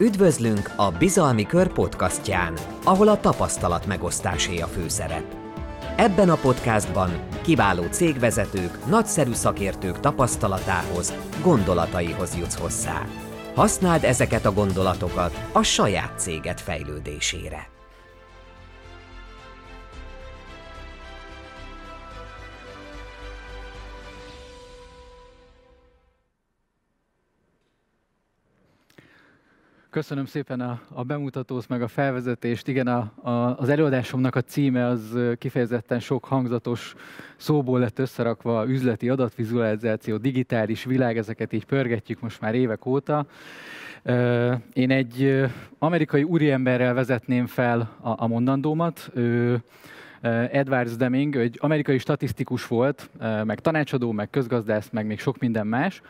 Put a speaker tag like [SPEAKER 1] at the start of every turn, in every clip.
[SPEAKER 1] Üdvözlünk a Bizalmi Kör podcastján, ahol a tapasztalat megosztásé a főszerep. Ebben a podcastban kiváló cégvezetők, nagyszerű szakértők tapasztalatához, gondolataihoz jutsz hozzá. Használd ezeket a gondolatokat a saját céged fejlődésére.
[SPEAKER 2] Köszönöm szépen a, a bemutatót, meg a felvezetést. Igen, a, a, az előadásomnak a címe az kifejezetten sok hangzatos szóból lett összerakva, üzleti adatvizualizáció, digitális világ, ezeket így pörgetjük most már évek óta. Én egy amerikai úriemberrel vezetném fel a, a mondandómat. Ő, Edward Deming, egy amerikai statisztikus volt, meg tanácsadó, meg közgazdász, meg még sok minden más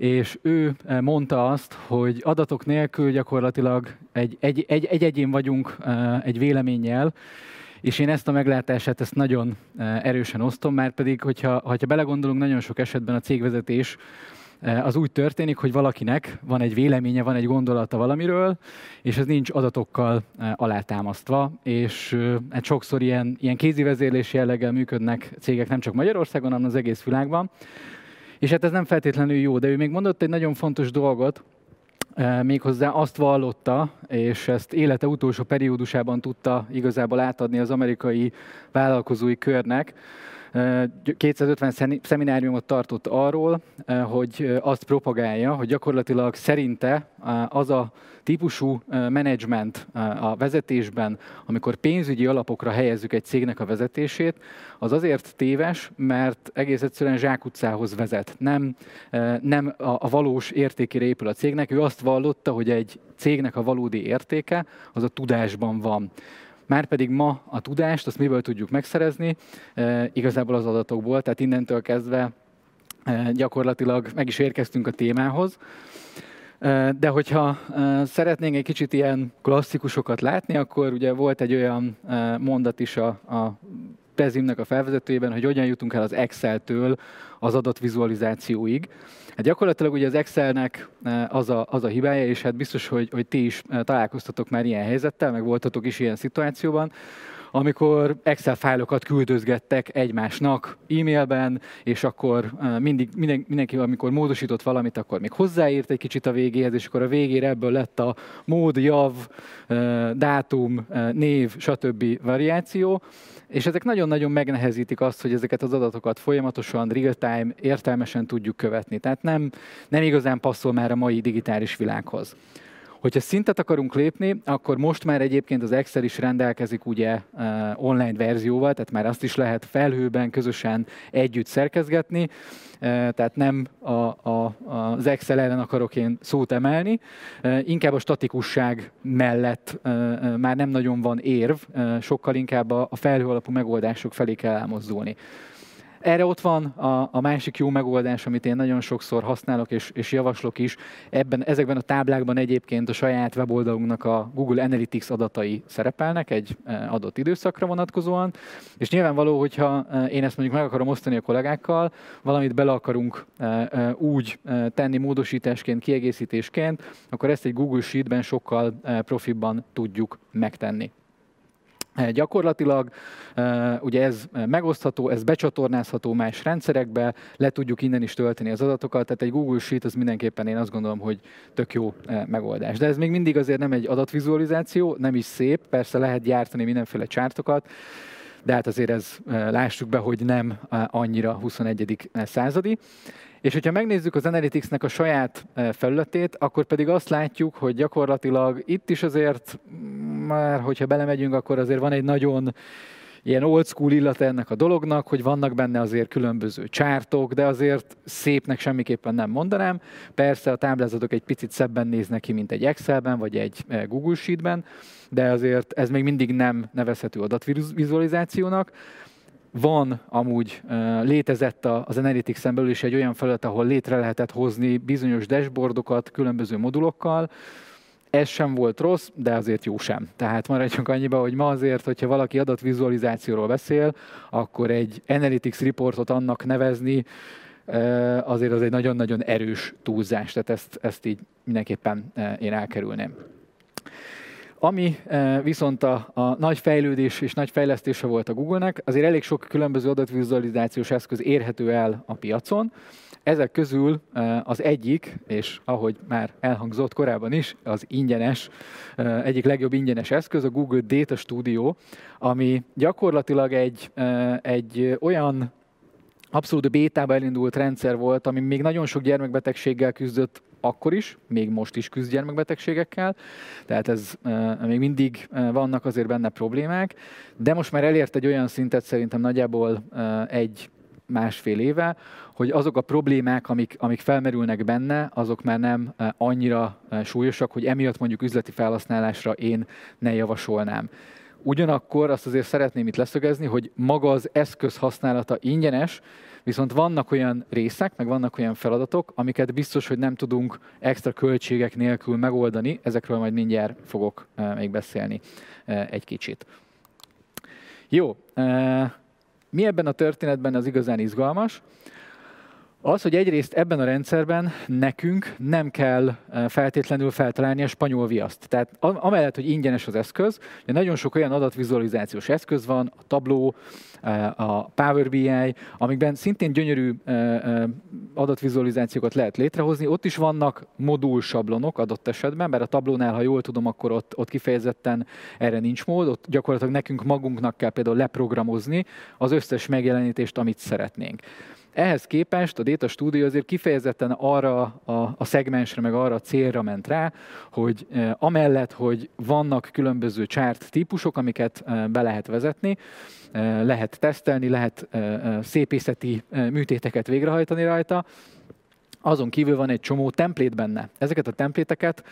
[SPEAKER 2] és ő eh, mondta azt, hogy adatok nélkül gyakorlatilag egy, egy, egy, egy egyén vagyunk eh, egy véleménnyel, és én ezt a meglátását ezt nagyon eh, erősen osztom, mert pedig, hogyha, hogyha belegondolunk, nagyon sok esetben a cégvezetés az úgy történik, hogy valakinek van egy véleménye, van egy gondolata valamiről, és ez nincs adatokkal alátámasztva, és hát sokszor ilyen, ilyen kézi vezérlési jelleggel működnek cégek nem csak Magyarországon, hanem az egész világban. És hát ez nem feltétlenül jó, de ő még mondott egy nagyon fontos dolgot, eh, méghozzá azt vallotta, és ezt élete utolsó periódusában tudta igazából átadni az amerikai vállalkozói körnek, 250 szemináriumot tartott arról, hogy azt propagálja, hogy gyakorlatilag szerinte az a típusú menedzsment a vezetésben, amikor pénzügyi alapokra helyezzük egy cégnek a vezetését, az azért téves, mert egész egyszerűen zsákutcához vezet. Nem, nem a valós értékére épül a cégnek. Ő azt vallotta, hogy egy cégnek a valódi értéke az a tudásban van. Márpedig ma a tudást, azt miből tudjuk megszerezni? Igazából az adatokból, tehát innentől kezdve gyakorlatilag meg is érkeztünk a témához. De hogyha szeretnénk egy kicsit ilyen klasszikusokat látni, akkor ugye volt egy olyan mondat is a, a Pezimnek a felvezetőjében, hogy hogyan jutunk el az Excel-től az adatvizualizációig. Hát gyakorlatilag ugye az Excelnek eh, az a, az a hibája, és hát biztos, hogy, hogy ti is eh, találkoztatok már ilyen helyzettel, meg voltatok is ilyen szituációban, amikor Excel fájlokat küldözgettek egymásnak e-mailben, és akkor eh, mindig, minden, mindenki, amikor módosított valamit, akkor még hozzáírt egy kicsit a végéhez, és akkor a végére ebből lett a mód, jav, dátum, név, stb. variáció. És ezek nagyon-nagyon megnehezítik azt, hogy ezeket az adatokat folyamatosan, real-time, értelmesen tudjuk követni. Tehát nem, nem igazán passzol már a mai digitális világhoz. Hogyha szintet akarunk lépni, akkor most már egyébként az Excel is rendelkezik ugye uh, online verzióval, tehát már azt is lehet felhőben közösen együtt szerkezgetni, uh, tehát nem a, a, az Excel ellen akarok én szót emelni, uh, inkább a statikusság mellett már nem nagyon van érv, sokkal inkább a felhő alapú megoldások felé kell elmozdulni. Erre ott van a, a másik jó megoldás, amit én nagyon sokszor használok és, és javaslok is. Ebben, ezekben a táblákban egyébként a saját weboldalunknak a Google Analytics adatai szerepelnek egy e, adott időszakra vonatkozóan, és nyilvánvaló, hogyha e, én ezt mondjuk meg akarom osztani a kollégákkal, valamit bele akarunk e, úgy tenni módosításként, kiegészítésként, akkor ezt egy Google Sheetben sokkal profibban tudjuk megtenni. Gyakorlatilag ugye ez megosztható, ez becsatornázható más rendszerekbe, le tudjuk innen is tölteni az adatokat, tehát egy Google Sheet az mindenképpen én azt gondolom, hogy tök jó megoldás. De ez még mindig azért nem egy adatvizualizáció, nem is szép, persze lehet gyártani mindenféle csártokat, de hát azért ez lássuk be, hogy nem annyira 21. századi. És hogyha megnézzük az Analytics-nek a saját felületét, akkor pedig azt látjuk, hogy gyakorlatilag itt is azért, már hogyha belemegyünk, akkor azért van egy nagyon ilyen old school illata ennek a dolognak, hogy vannak benne azért különböző csártok, de azért szépnek semmiképpen nem mondanám. Persze a táblázatok egy picit szebben néznek ki, mint egy Excelben, vagy egy Google Sheetben, de azért ez még mindig nem nevezhető adatvizualizációnak. Van amúgy létezett az Analytics-en belül is egy olyan felület, ahol létre lehetett hozni bizonyos dashboardokat különböző modulokkal, ez sem volt rossz, de azért jó sem. Tehát maradjunk annyiba, hogy ma azért, hogyha valaki adatvizualizációról beszél, akkor egy Analytics reportot annak nevezni, azért az egy nagyon-nagyon erős túlzás, tehát ezt, ezt így mindenképpen én elkerülném. Ami viszont a, a nagy fejlődés és nagy fejlesztése volt a Google-nek, azért elég sok különböző adatvizualizációs eszköz érhető el a piacon. Ezek közül az egyik, és ahogy már elhangzott korábban is, az ingyenes, egyik legjobb ingyenes eszköz, a Google Data Studio, ami gyakorlatilag egy, egy olyan abszolút bétába elindult rendszer volt, ami még nagyon sok gyermekbetegséggel küzdött akkor is, még most is küzd gyermekbetegségekkel, tehát ez e, még mindig vannak azért benne problémák, de most már elért egy olyan szintet szerintem nagyjából e, egy másfél éve, hogy azok a problémák, amik, amik felmerülnek benne, azok már nem annyira súlyosak, hogy emiatt mondjuk üzleti felhasználásra én ne javasolnám. Ugyanakkor azt azért szeretném itt leszögezni, hogy maga az eszköz használata ingyenes, viszont vannak olyan részek, meg vannak olyan feladatok, amiket biztos, hogy nem tudunk extra költségek nélkül megoldani, ezekről majd mindjárt fogok még beszélni egy kicsit. Jó, mi ebben a történetben az igazán izgalmas? Az, hogy egyrészt ebben a rendszerben nekünk nem kell eh, feltétlenül feltalálni a spanyol viaszt. Tehát amellett, hogy ingyenes az eszköz, ugye nagyon sok olyan adatvizualizációs eszköz van, a Tableau, eh, a Power BI, amikben szintén gyönyörű eh, adatvizualizációkat lehet létrehozni. Ott is vannak modulsablonok adott esetben, bár a Tableau-nál, ha jól tudom, akkor ott, ott kifejezetten erre nincs mód, ott gyakorlatilag nekünk magunknak kell például leprogramozni az összes megjelenítést, amit szeretnénk. Ehhez képest a Data Studio azért kifejezetten arra a, a szegmensre, meg arra a célra ment rá, hogy eh, amellett, hogy vannak különböző chart típusok, amiket eh, be lehet vezetni, eh, lehet tesztelni, lehet eh, eh szépészeti műtéteket végrehajtani rajta, azon kívül van egy csomó templét benne. Ezeket a templéteket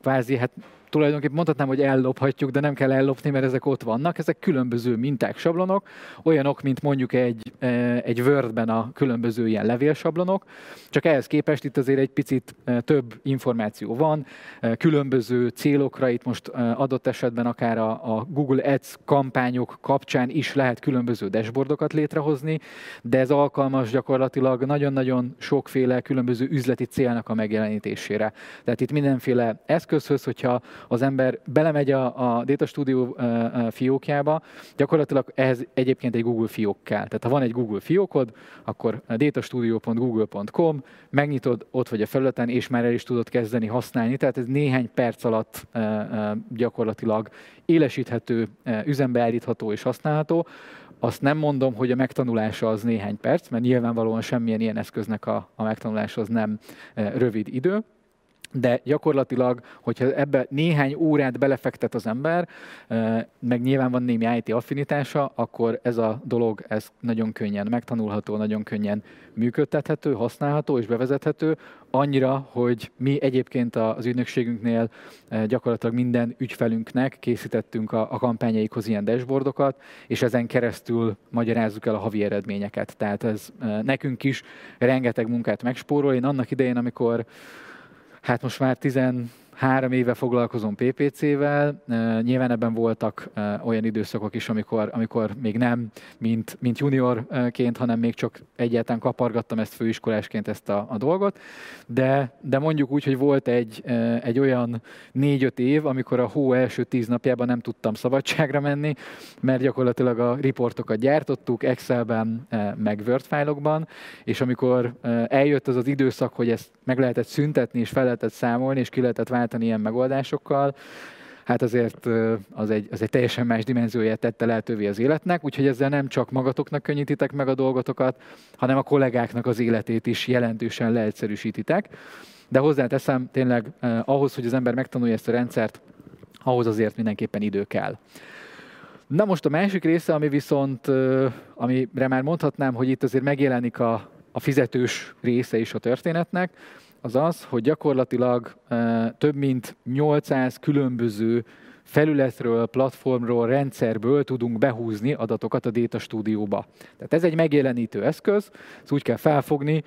[SPEAKER 2] kvázi, hát tulajdonképpen mondhatnám, hogy ellophatjuk, de nem kell ellopni, mert ezek ott vannak. Ezek különböző minták, sablonok, olyanok, mint mondjuk egy, e, egy Word-ben a különböző ilyen levélsablonok, csak ehhez képest itt azért egy picit e, több információ van, e, különböző célokra, itt most adott esetben akár a, a Google Ads kampányok kapcsán is lehet különböző dashboardokat létrehozni, de ez alkalmas gyakorlatilag nagyon-nagyon sokféle különböző üzleti célnak a megjelenítésére. Tehát itt mindenféle eszközhöz, hogyha az ember belemegy a, a Data Studio fiókjába, gyakorlatilag ehhez egyébként egy Google fiók kell. Tehát ha van egy Google fiókod, akkor datastudio.google.com, megnyitod, ott vagy a felületen, és már el is tudod kezdeni használni. Tehát ez néhány perc alatt gyakorlatilag élesíthető, üzembe állítható és használható. Azt nem mondom, hogy a megtanulása az néhány perc, mert nyilvánvalóan semmilyen ilyen eszköznek a, a megtanulása az nem rövid idő de gyakorlatilag, hogyha ebbe néhány órát belefektet az ember, meg nyilván van némi IT affinitása, akkor ez a dolog ez nagyon könnyen megtanulható, nagyon könnyen működtethető, használható és bevezethető, annyira, hogy mi egyébként az ügynökségünknél gyakorlatilag minden ügyfelünknek készítettünk a, a kampányaikhoz ilyen dashboardokat, és ezen keresztül magyarázzuk el a havi eredményeket. Tehát ez nekünk is rengeteg munkát megspórol. Én annak idején, amikor Hát most már 10, Három éve foglalkozom PPC-vel, nyilván ebben voltak olyan időszakok is, amikor, amikor még nem, mint, mint juniorként, hanem még csak egyáltalán kapargattam ezt főiskolásként ezt a, a dolgot, de, de mondjuk úgy, hogy volt egy, egy olyan négy-öt év, amikor a hó első tíz napjában nem tudtam szabadságra menni, mert gyakorlatilag a riportokat gyártottuk Excelben, meg Word fájlokban, és amikor eljött az az időszak, hogy ezt meg lehetett szüntetni, és fel lehetett számolni, és ki lehetett váltani ilyen megoldásokkal, hát azért az egy, az egy teljesen más dimenzióját tette lehetővé az életnek, úgyhogy ezzel nem csak magatoknak könnyítitek meg a dolgotokat, hanem a kollégáknak az életét is jelentősen leegyszerűsítitek. De hozzáteszem, tényleg ahhoz, hogy az ember megtanulja ezt a rendszert, ahhoz azért mindenképpen idő kell. Na most a másik része, ami viszont, amire már mondhatnám, hogy itt azért megjelenik a, a fizetős része is a történetnek, az az, hogy gyakorlatilag több mint 800 különböző felületről, platformról, rendszerből tudunk behúzni adatokat a Data Studio-ba. Tehát ez egy megjelenítő eszköz, ezt úgy kell felfogni,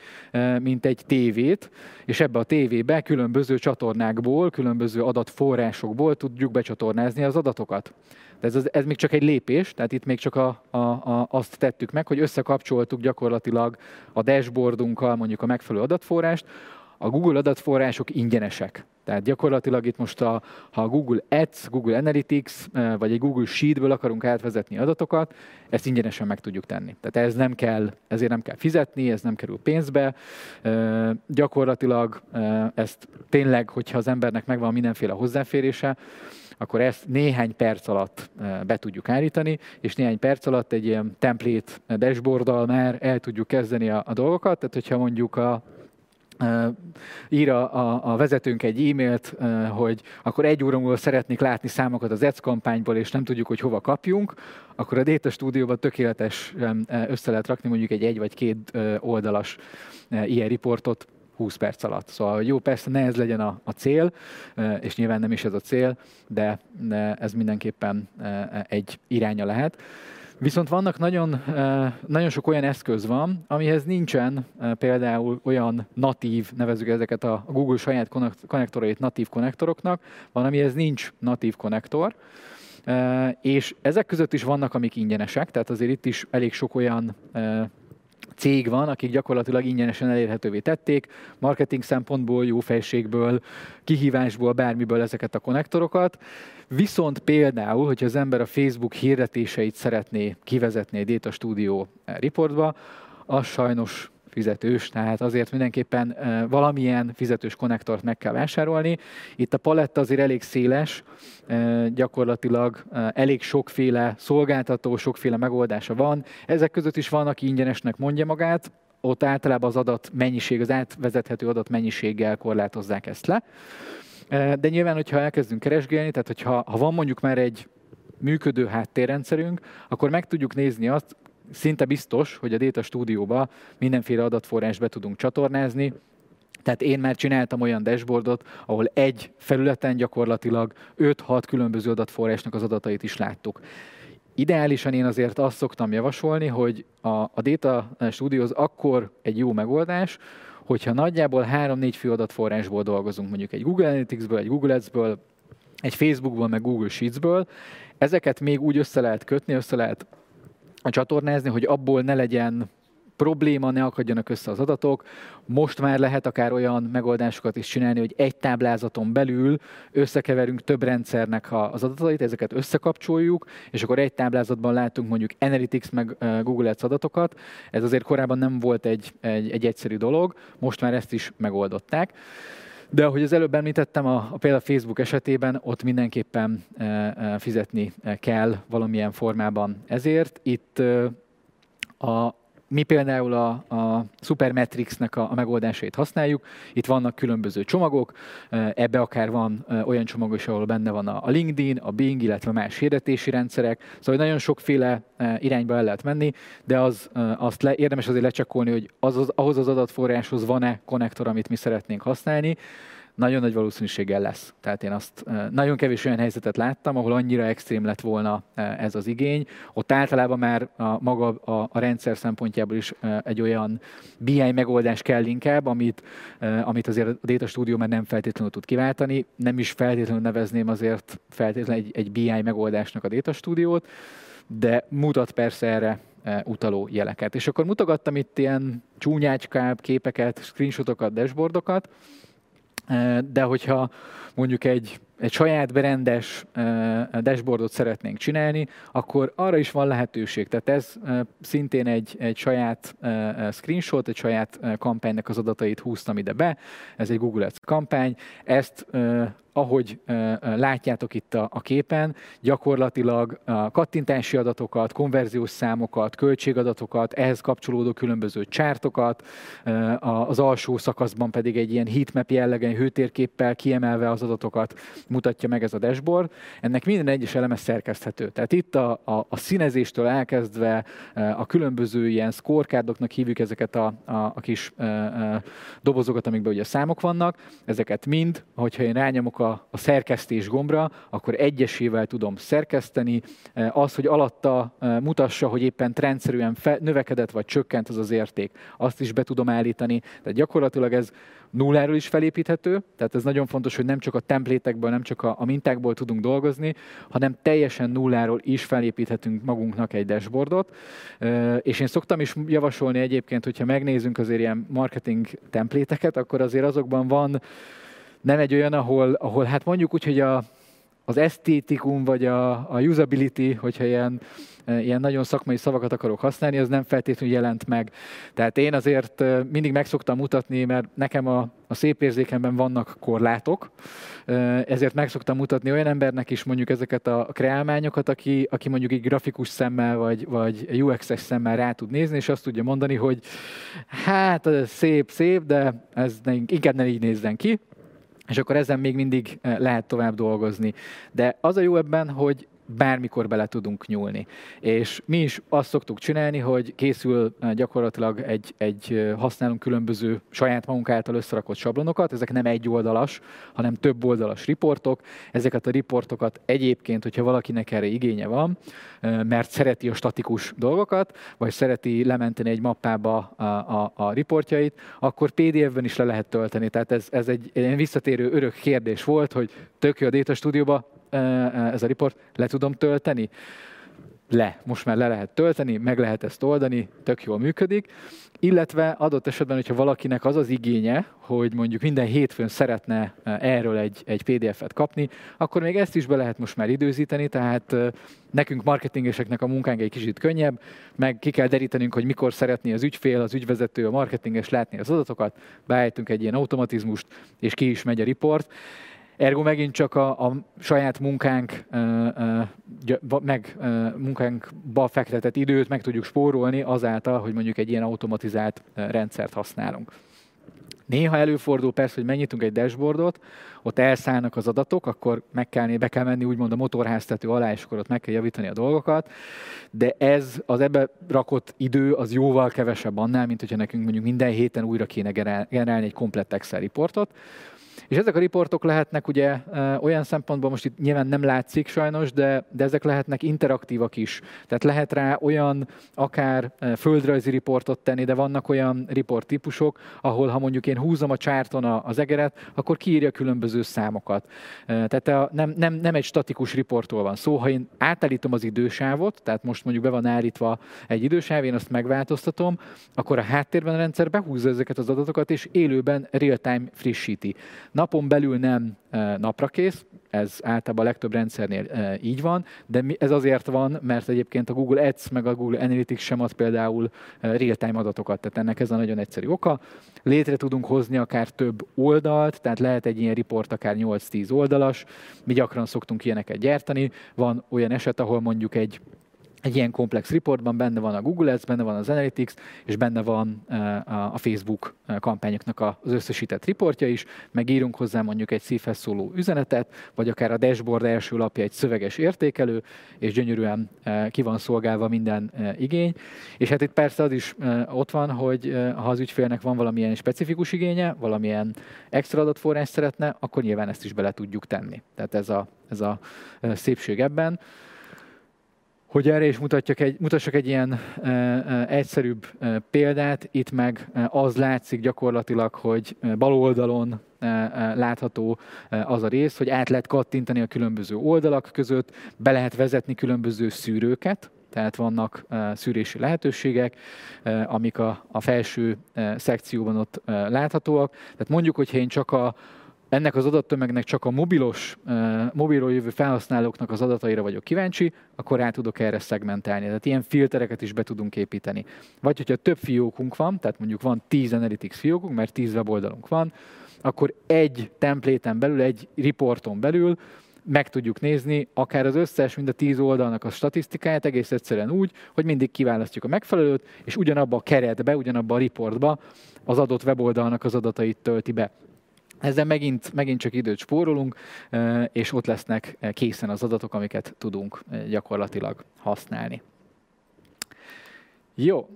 [SPEAKER 2] mint egy tévét, és ebbe a tévébe különböző csatornákból, különböző adatforrásokból tudjuk becsatornázni az adatokat. De ez, ez még csak egy lépés, tehát itt még csak a, a, a, azt tettük meg, hogy összekapcsoltuk gyakorlatilag a dashboardunkkal mondjuk a megfelelő adatforrást, a Google adatforrások ingyenesek. Tehát gyakorlatilag itt most, a, ha a Google Ads, Google Analytics, vagy egy Google Sheetből akarunk átvezetni adatokat, ezt ingyenesen meg tudjuk tenni. Tehát ez nem kell, ezért nem kell fizetni, ez nem kerül pénzbe. Gyakorlatilag ezt tényleg, hogyha az embernek megvan mindenféle hozzáférése, akkor ezt néhány perc alatt be tudjuk állítani, és néhány perc alatt egy ilyen template dashboarddal már el tudjuk kezdeni a, a dolgokat. Tehát, hogyha mondjuk a ír a, a vezetőnk egy e-mailt, hogy akkor egy óra múlva szeretnék látni számokat az EC kampányból, és nem tudjuk, hogy hova kapjunk, akkor a Data Studio-ban tökéletes össze lehet rakni mondjuk egy egy vagy két oldalas ilyen riportot 20 perc alatt. Szóval jó, persze ne ez legyen a, a cél, és nyilván nem is ez a cél, de, de ez mindenképpen egy iránya lehet. Viszont vannak nagyon, nagyon sok olyan eszköz van, amihez nincsen például olyan natív, nevezük ezeket a Google saját konnektorait natív konnektoroknak, van, amihez nincs natív konnektor, és ezek között is vannak, amik ingyenesek, tehát azért itt is elég sok olyan cég van, akik gyakorlatilag ingyenesen elérhetővé tették, marketing szempontból, jó fejségből, kihívásból, bármiből ezeket a konnektorokat. Viszont például, hogyha az ember a Facebook hirdetéseit szeretné kivezetni egy Data Studio reportba, az sajnos fizetős, tehát azért mindenképpen valamilyen fizetős konnektort meg kell vásárolni. Itt a paletta azért elég széles, gyakorlatilag elég sokféle szolgáltató, sokféle megoldása van. Ezek között is van, aki ingyenesnek mondja magát, ott általában az adat mennyiség, az átvezethető adat mennyiséggel korlátozzák ezt le. De nyilván, hogyha elkezdünk keresgélni, tehát hogyha ha van mondjuk már egy működő háttérrendszerünk, akkor meg tudjuk nézni azt, szinte biztos, hogy a Data Studio-ba mindenféle adatforrást be tudunk csatornázni, tehát én már csináltam olyan dashboardot, ahol egy felületen gyakorlatilag 5-6 különböző adatforrásnak az adatait is láttuk. Ideálisan én azért azt szoktam javasolni, hogy a, a Data Studio az akkor egy jó megoldás, hogyha nagyjából 3-4 fő adatforrásból dolgozunk, mondjuk egy Google Analytics-ből, egy Google Ads-ből, egy Facebookból, meg Google Sheets-ből, ezeket még úgy össze lehet kötni, össze lehet csatornázni, hogy abból ne legyen probléma, ne akadjanak össze az adatok. Most már lehet akár olyan megoldásokat is csinálni, hogy egy táblázaton belül összekeverünk több rendszernek az adatait, ezeket összekapcsoljuk, és akkor egy táblázatban látunk mondjuk Analytics meg Google Ads adatokat. Ez azért korábban nem volt egy, egy, egy egyszerű dolog, most már ezt is megoldották. De ahogy az előbb említettem, a, a például Facebook esetében ott mindenképpen e, e, fizetni kell valamilyen formában ezért. Itt a, mi például a, a Supermetrics-nek a, a megoldásait használjuk. Itt vannak különböző csomagok, ebbe akár van olyan csomag is, ahol benne van a LinkedIn, a Bing, illetve más hirdetési rendszerek. Szóval nagyon sokféle irányba el lehet menni, de az, azt le, érdemes azért lecsekkolni, hogy az, az, ahhoz az adatforráshoz van-e konnektor, amit mi szeretnénk használni nagyon nagy valószínűséggel lesz. Tehát én azt nagyon kevés olyan helyzetet láttam, ahol annyira extrém lett volna ez az igény. Ott általában már a maga a, a rendszer szempontjából is egy olyan BI megoldás kell inkább, amit, amit azért a Data Studio már nem feltétlenül tud kiváltani. Nem is feltétlenül nevezném azért feltétlenül egy, egy BI megoldásnak a Data Studio-t, de mutat persze erre utaló jeleket. És akkor mutogattam itt ilyen csúnyácskább képeket, screenshotokat, dashboardokat, de hogyha mondjuk egy, egy saját berendes dashboardot szeretnénk csinálni, akkor arra is van lehetőség. Tehát ez szintén egy, egy saját screenshot, egy saját kampánynak az adatait húztam ide be. Ez egy Google Ads kampány. Ezt ahogy látjátok itt a, képen, gyakorlatilag a kattintási adatokat, konverziós számokat, költségadatokat, ehhez kapcsolódó különböző csártokat, az alsó szakaszban pedig egy ilyen heatmap jellegen hőtérképpel kiemelve az adatokat mutatja meg ez a dashboard. Ennek minden egyes eleme szerkeszthető. Tehát itt a, a, a színezéstől elkezdve a különböző ilyen scorecardoknak hívjuk ezeket a, a, a kis a, a dobozokat, amikben ugye számok vannak, ezeket mind, hogyha én rányomok a, a szerkesztés gombra, akkor egyesével tudom szerkeszteni. Az, hogy alatta mutassa, hogy éppen trendszerűen fe, növekedett vagy csökkent az az érték, azt is be tudom állítani. Tehát gyakorlatilag ez nulláról is felépíthető, tehát ez nagyon fontos, hogy nem csak a templétekből, nem csak a, a mintákból tudunk dolgozni, hanem teljesen nulláról is felépíthetünk magunknak egy dashboardot. És én szoktam is javasolni egyébként, hogyha megnézünk azért ilyen marketing templéteket, akkor azért azokban van nem egy olyan, ahol, ahol hát mondjuk úgy, hogy a, az esztétikum vagy a, a usability, hogyha ilyen, ilyen nagyon szakmai szavakat akarok használni, az nem feltétlenül jelent meg. Tehát én azért mindig meg szoktam mutatni, mert nekem a, a szép érzékemben vannak korlátok, ezért meg szoktam mutatni olyan embernek is mondjuk ezeket a kreálmányokat, aki, aki mondjuk egy grafikus szemmel vagy, vagy UX-es szemmel rá tud nézni, és azt tudja mondani, hogy hát szép, szép, de ez ne, inkább ne így nézzen ki, és akkor ezen még mindig eh, lehet tovább dolgozni. De az a jó ebben, hogy bármikor bele tudunk nyúlni. És mi is azt szoktuk csinálni, hogy készül eh, gyakorlatilag egy, egy eh, használunk különböző saját magunk által összerakott sablonokat, ezek nem egy oldalas, hanem több oldalas riportok. Ezeket a riportokat egyébként, hogyha valakinek erre igénye van, eh, mert szereti a statikus dolgokat, vagy szereti lementeni egy mappába a, a, a riportjait, akkor PDF-ben is le lehet tölteni. Tehát ez, ez egy, egy visszatérő örök kérdés volt, hogy tök jó a Data Studio-ba ez a report, le tudom tölteni? Le. Most már le lehet tölteni, meg lehet ezt oldani, tök jól működik. Illetve adott esetben, hogyha valakinek az az igénye, hogy mondjuk minden hétfőn szeretne erről egy, egy PDF-et kapni, akkor még ezt is be lehet most már időzíteni, tehát nekünk marketingeseknek a munkánk egy kicsit könnyebb, meg ki kell derítenünk, hogy mikor szeretné az ügyfél, az ügyvezető, a marketinges látni az adatokat, beállítunk egy ilyen automatizmust, és ki is megy a report. Ergo megint csak a, a saját munkánk, meg munkánkba fektetett időt meg tudjuk spórolni azáltal, hogy mondjuk egy ilyen automatizált rendszert használunk. Néha előfordul persze, hogy megnyitunk egy dashboardot, ott elszállnak az adatok, akkor meg kell, be kell menni úgymond a motorháztető alá, és akkor ott meg kell javítani a dolgokat, de ez az ebbe rakott idő az jóval kevesebb annál, mint hogyha nekünk mondjuk minden héten újra kéne generálni egy komplett Excel riportot. És ezek a riportok lehetnek ugye olyan szempontból, most itt nyilván nem látszik sajnos, de, de ezek lehetnek interaktívak is. Tehát lehet rá olyan akár földrajzi riportot tenni, de vannak olyan riport típusok, ahol ha mondjuk én húzom a csárton az egeret, akkor kiírja különböző számokat. Tehát nem, nem, nem egy statikus riportról van szó. Ha én átállítom az idősávot, tehát most mondjuk be van állítva egy idősáv, én azt megváltoztatom, akkor a háttérben a rendszer behúzza ezeket az adatokat, és élőben real-time frissíti. Napon belül nem napra kész, ez általában a legtöbb rendszernél így van, de ez azért van, mert egyébként a Google Ads meg a Google Analytics sem ad például real-time adatokat, tehát ennek ez a nagyon egyszerű oka. Létre tudunk hozni akár több oldalt, tehát lehet egy ilyen report akár 8-10 oldalas, mi gyakran szoktunk ilyeneket gyártani. Van olyan eset, ahol mondjuk egy egy ilyen komplex reportban benne van a Google Ads, benne van az Analytics, és benne van eh, a Facebook eh, kampányoknak az összesített riportja is, megírunk hozzá mondjuk egy szívhez szóló üzenetet, vagy akár a dashboard első lapja egy szöveges értékelő, és gyönyörűen eh, ki van szolgálva minden igény. És hát itt persze az is ott van, hogy ha az ügyfélnek van valamilyen specifikus igénye, valamilyen extra adatforrás szeretne, akkor nyilván ezt is bele tudjuk tenni. Tehát ez a, ez a szépség ebben hogy erre is mutatjak egy, mutassak egy ilyen e, e, egyszerűbb e, példát. Itt meg az látszik gyakorlatilag, hogy bal oldalon látható az a rész, hogy át lehet kattintani a különböző oldalak között, be lehet vezetni különböző szűrőket, tehát vannak szűrési lehetőségek, amik a, a felső szekcióban ott láthatóak. Tehát mondjuk, hogyha én csak a, ennek az adattömegnek csak a mobilos, mobilról jövő felhasználóknak az adataira vagyok kíváncsi, akkor rá tudok erre szegmentálni. Tehát ilyen filtereket is be tudunk építeni. Vagy hogyha több fiókunk van, tehát mondjuk van 10 Analytics fiókunk, mert 10 weboldalunk van, akkor egy templéten belül, egy reporton belül meg tudjuk nézni akár az összes, mind a tíz oldalnak a statisztikáját egész egyszerűen úgy, hogy mindig kiválasztjuk a megfelelőt, és ugyanabba a keretbe, ugyanabba a reportba az adott weboldalnak az adatait tölti be. Ezzel megint, megint csak időt spórolunk, és ott lesznek készen az adatok, amiket tudunk gyakorlatilag használni. Jó,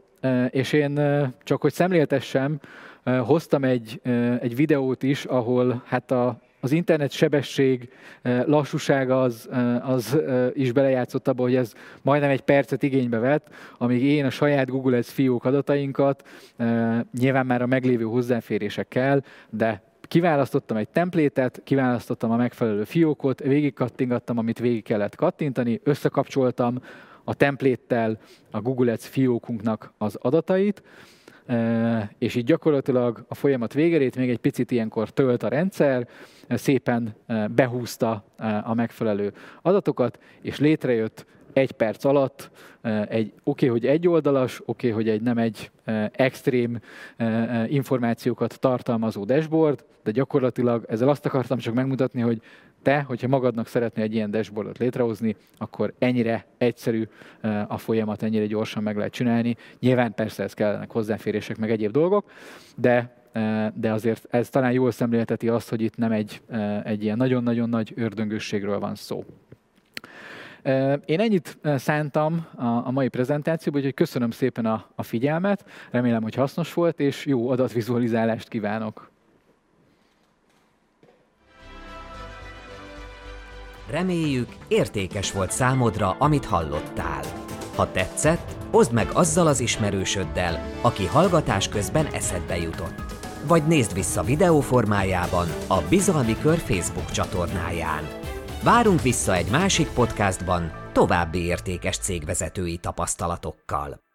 [SPEAKER 2] és én csak hogy szemléltessem, hoztam egy, egy videót is, ahol hát a az internet sebesség, lassúsága az, az is belejátszott abba, hogy ez majdnem egy percet igénybe vett, amíg én a saját Google Ads fiók adatainkat, nyilván már a meglévő hozzáférésekkel, de kiválasztottam egy templétet, kiválasztottam a megfelelő fiókot, végig kattingattam, amit végig kellett kattintani, összekapcsoltam a templéttel a Google Ads fiókunknak az adatait, és így gyakorlatilag a folyamat végerét még egy picit ilyenkor tölt a rendszer, szépen behúzta a megfelelő adatokat, és létrejött egy perc alatt egy, oké, okay, hogy egy oldalas, oké, okay, hogy egy nem egy extrém információkat tartalmazó dashboard, de gyakorlatilag ezzel azt akartam csak megmutatni, hogy te, hogyha magadnak szeretnél egy ilyen dashboardot létrehozni, akkor ennyire egyszerű a folyamat, ennyire gyorsan meg lehet csinálni. Nyilván persze ez kellenek hozzáférések, meg egyéb dolgok, de de azért ez talán jól szemlélteti azt, hogy itt nem egy, egy ilyen nagyon-nagyon nagy ördöngősségről van szó. Én ennyit szántam a mai prezentációban, úgyhogy köszönöm szépen a figyelmet, remélem, hogy hasznos volt, és jó adatvizualizálást kívánok.
[SPEAKER 1] Reméljük, értékes volt számodra, amit hallottál. Ha tetszett, oszd meg azzal az ismerősöddel, aki hallgatás közben eszedbe jutott. Vagy nézd vissza videó formájában a Bizalmi Kör Facebook csatornáján. Várunk vissza egy másik podcastban további értékes cégvezetői tapasztalatokkal.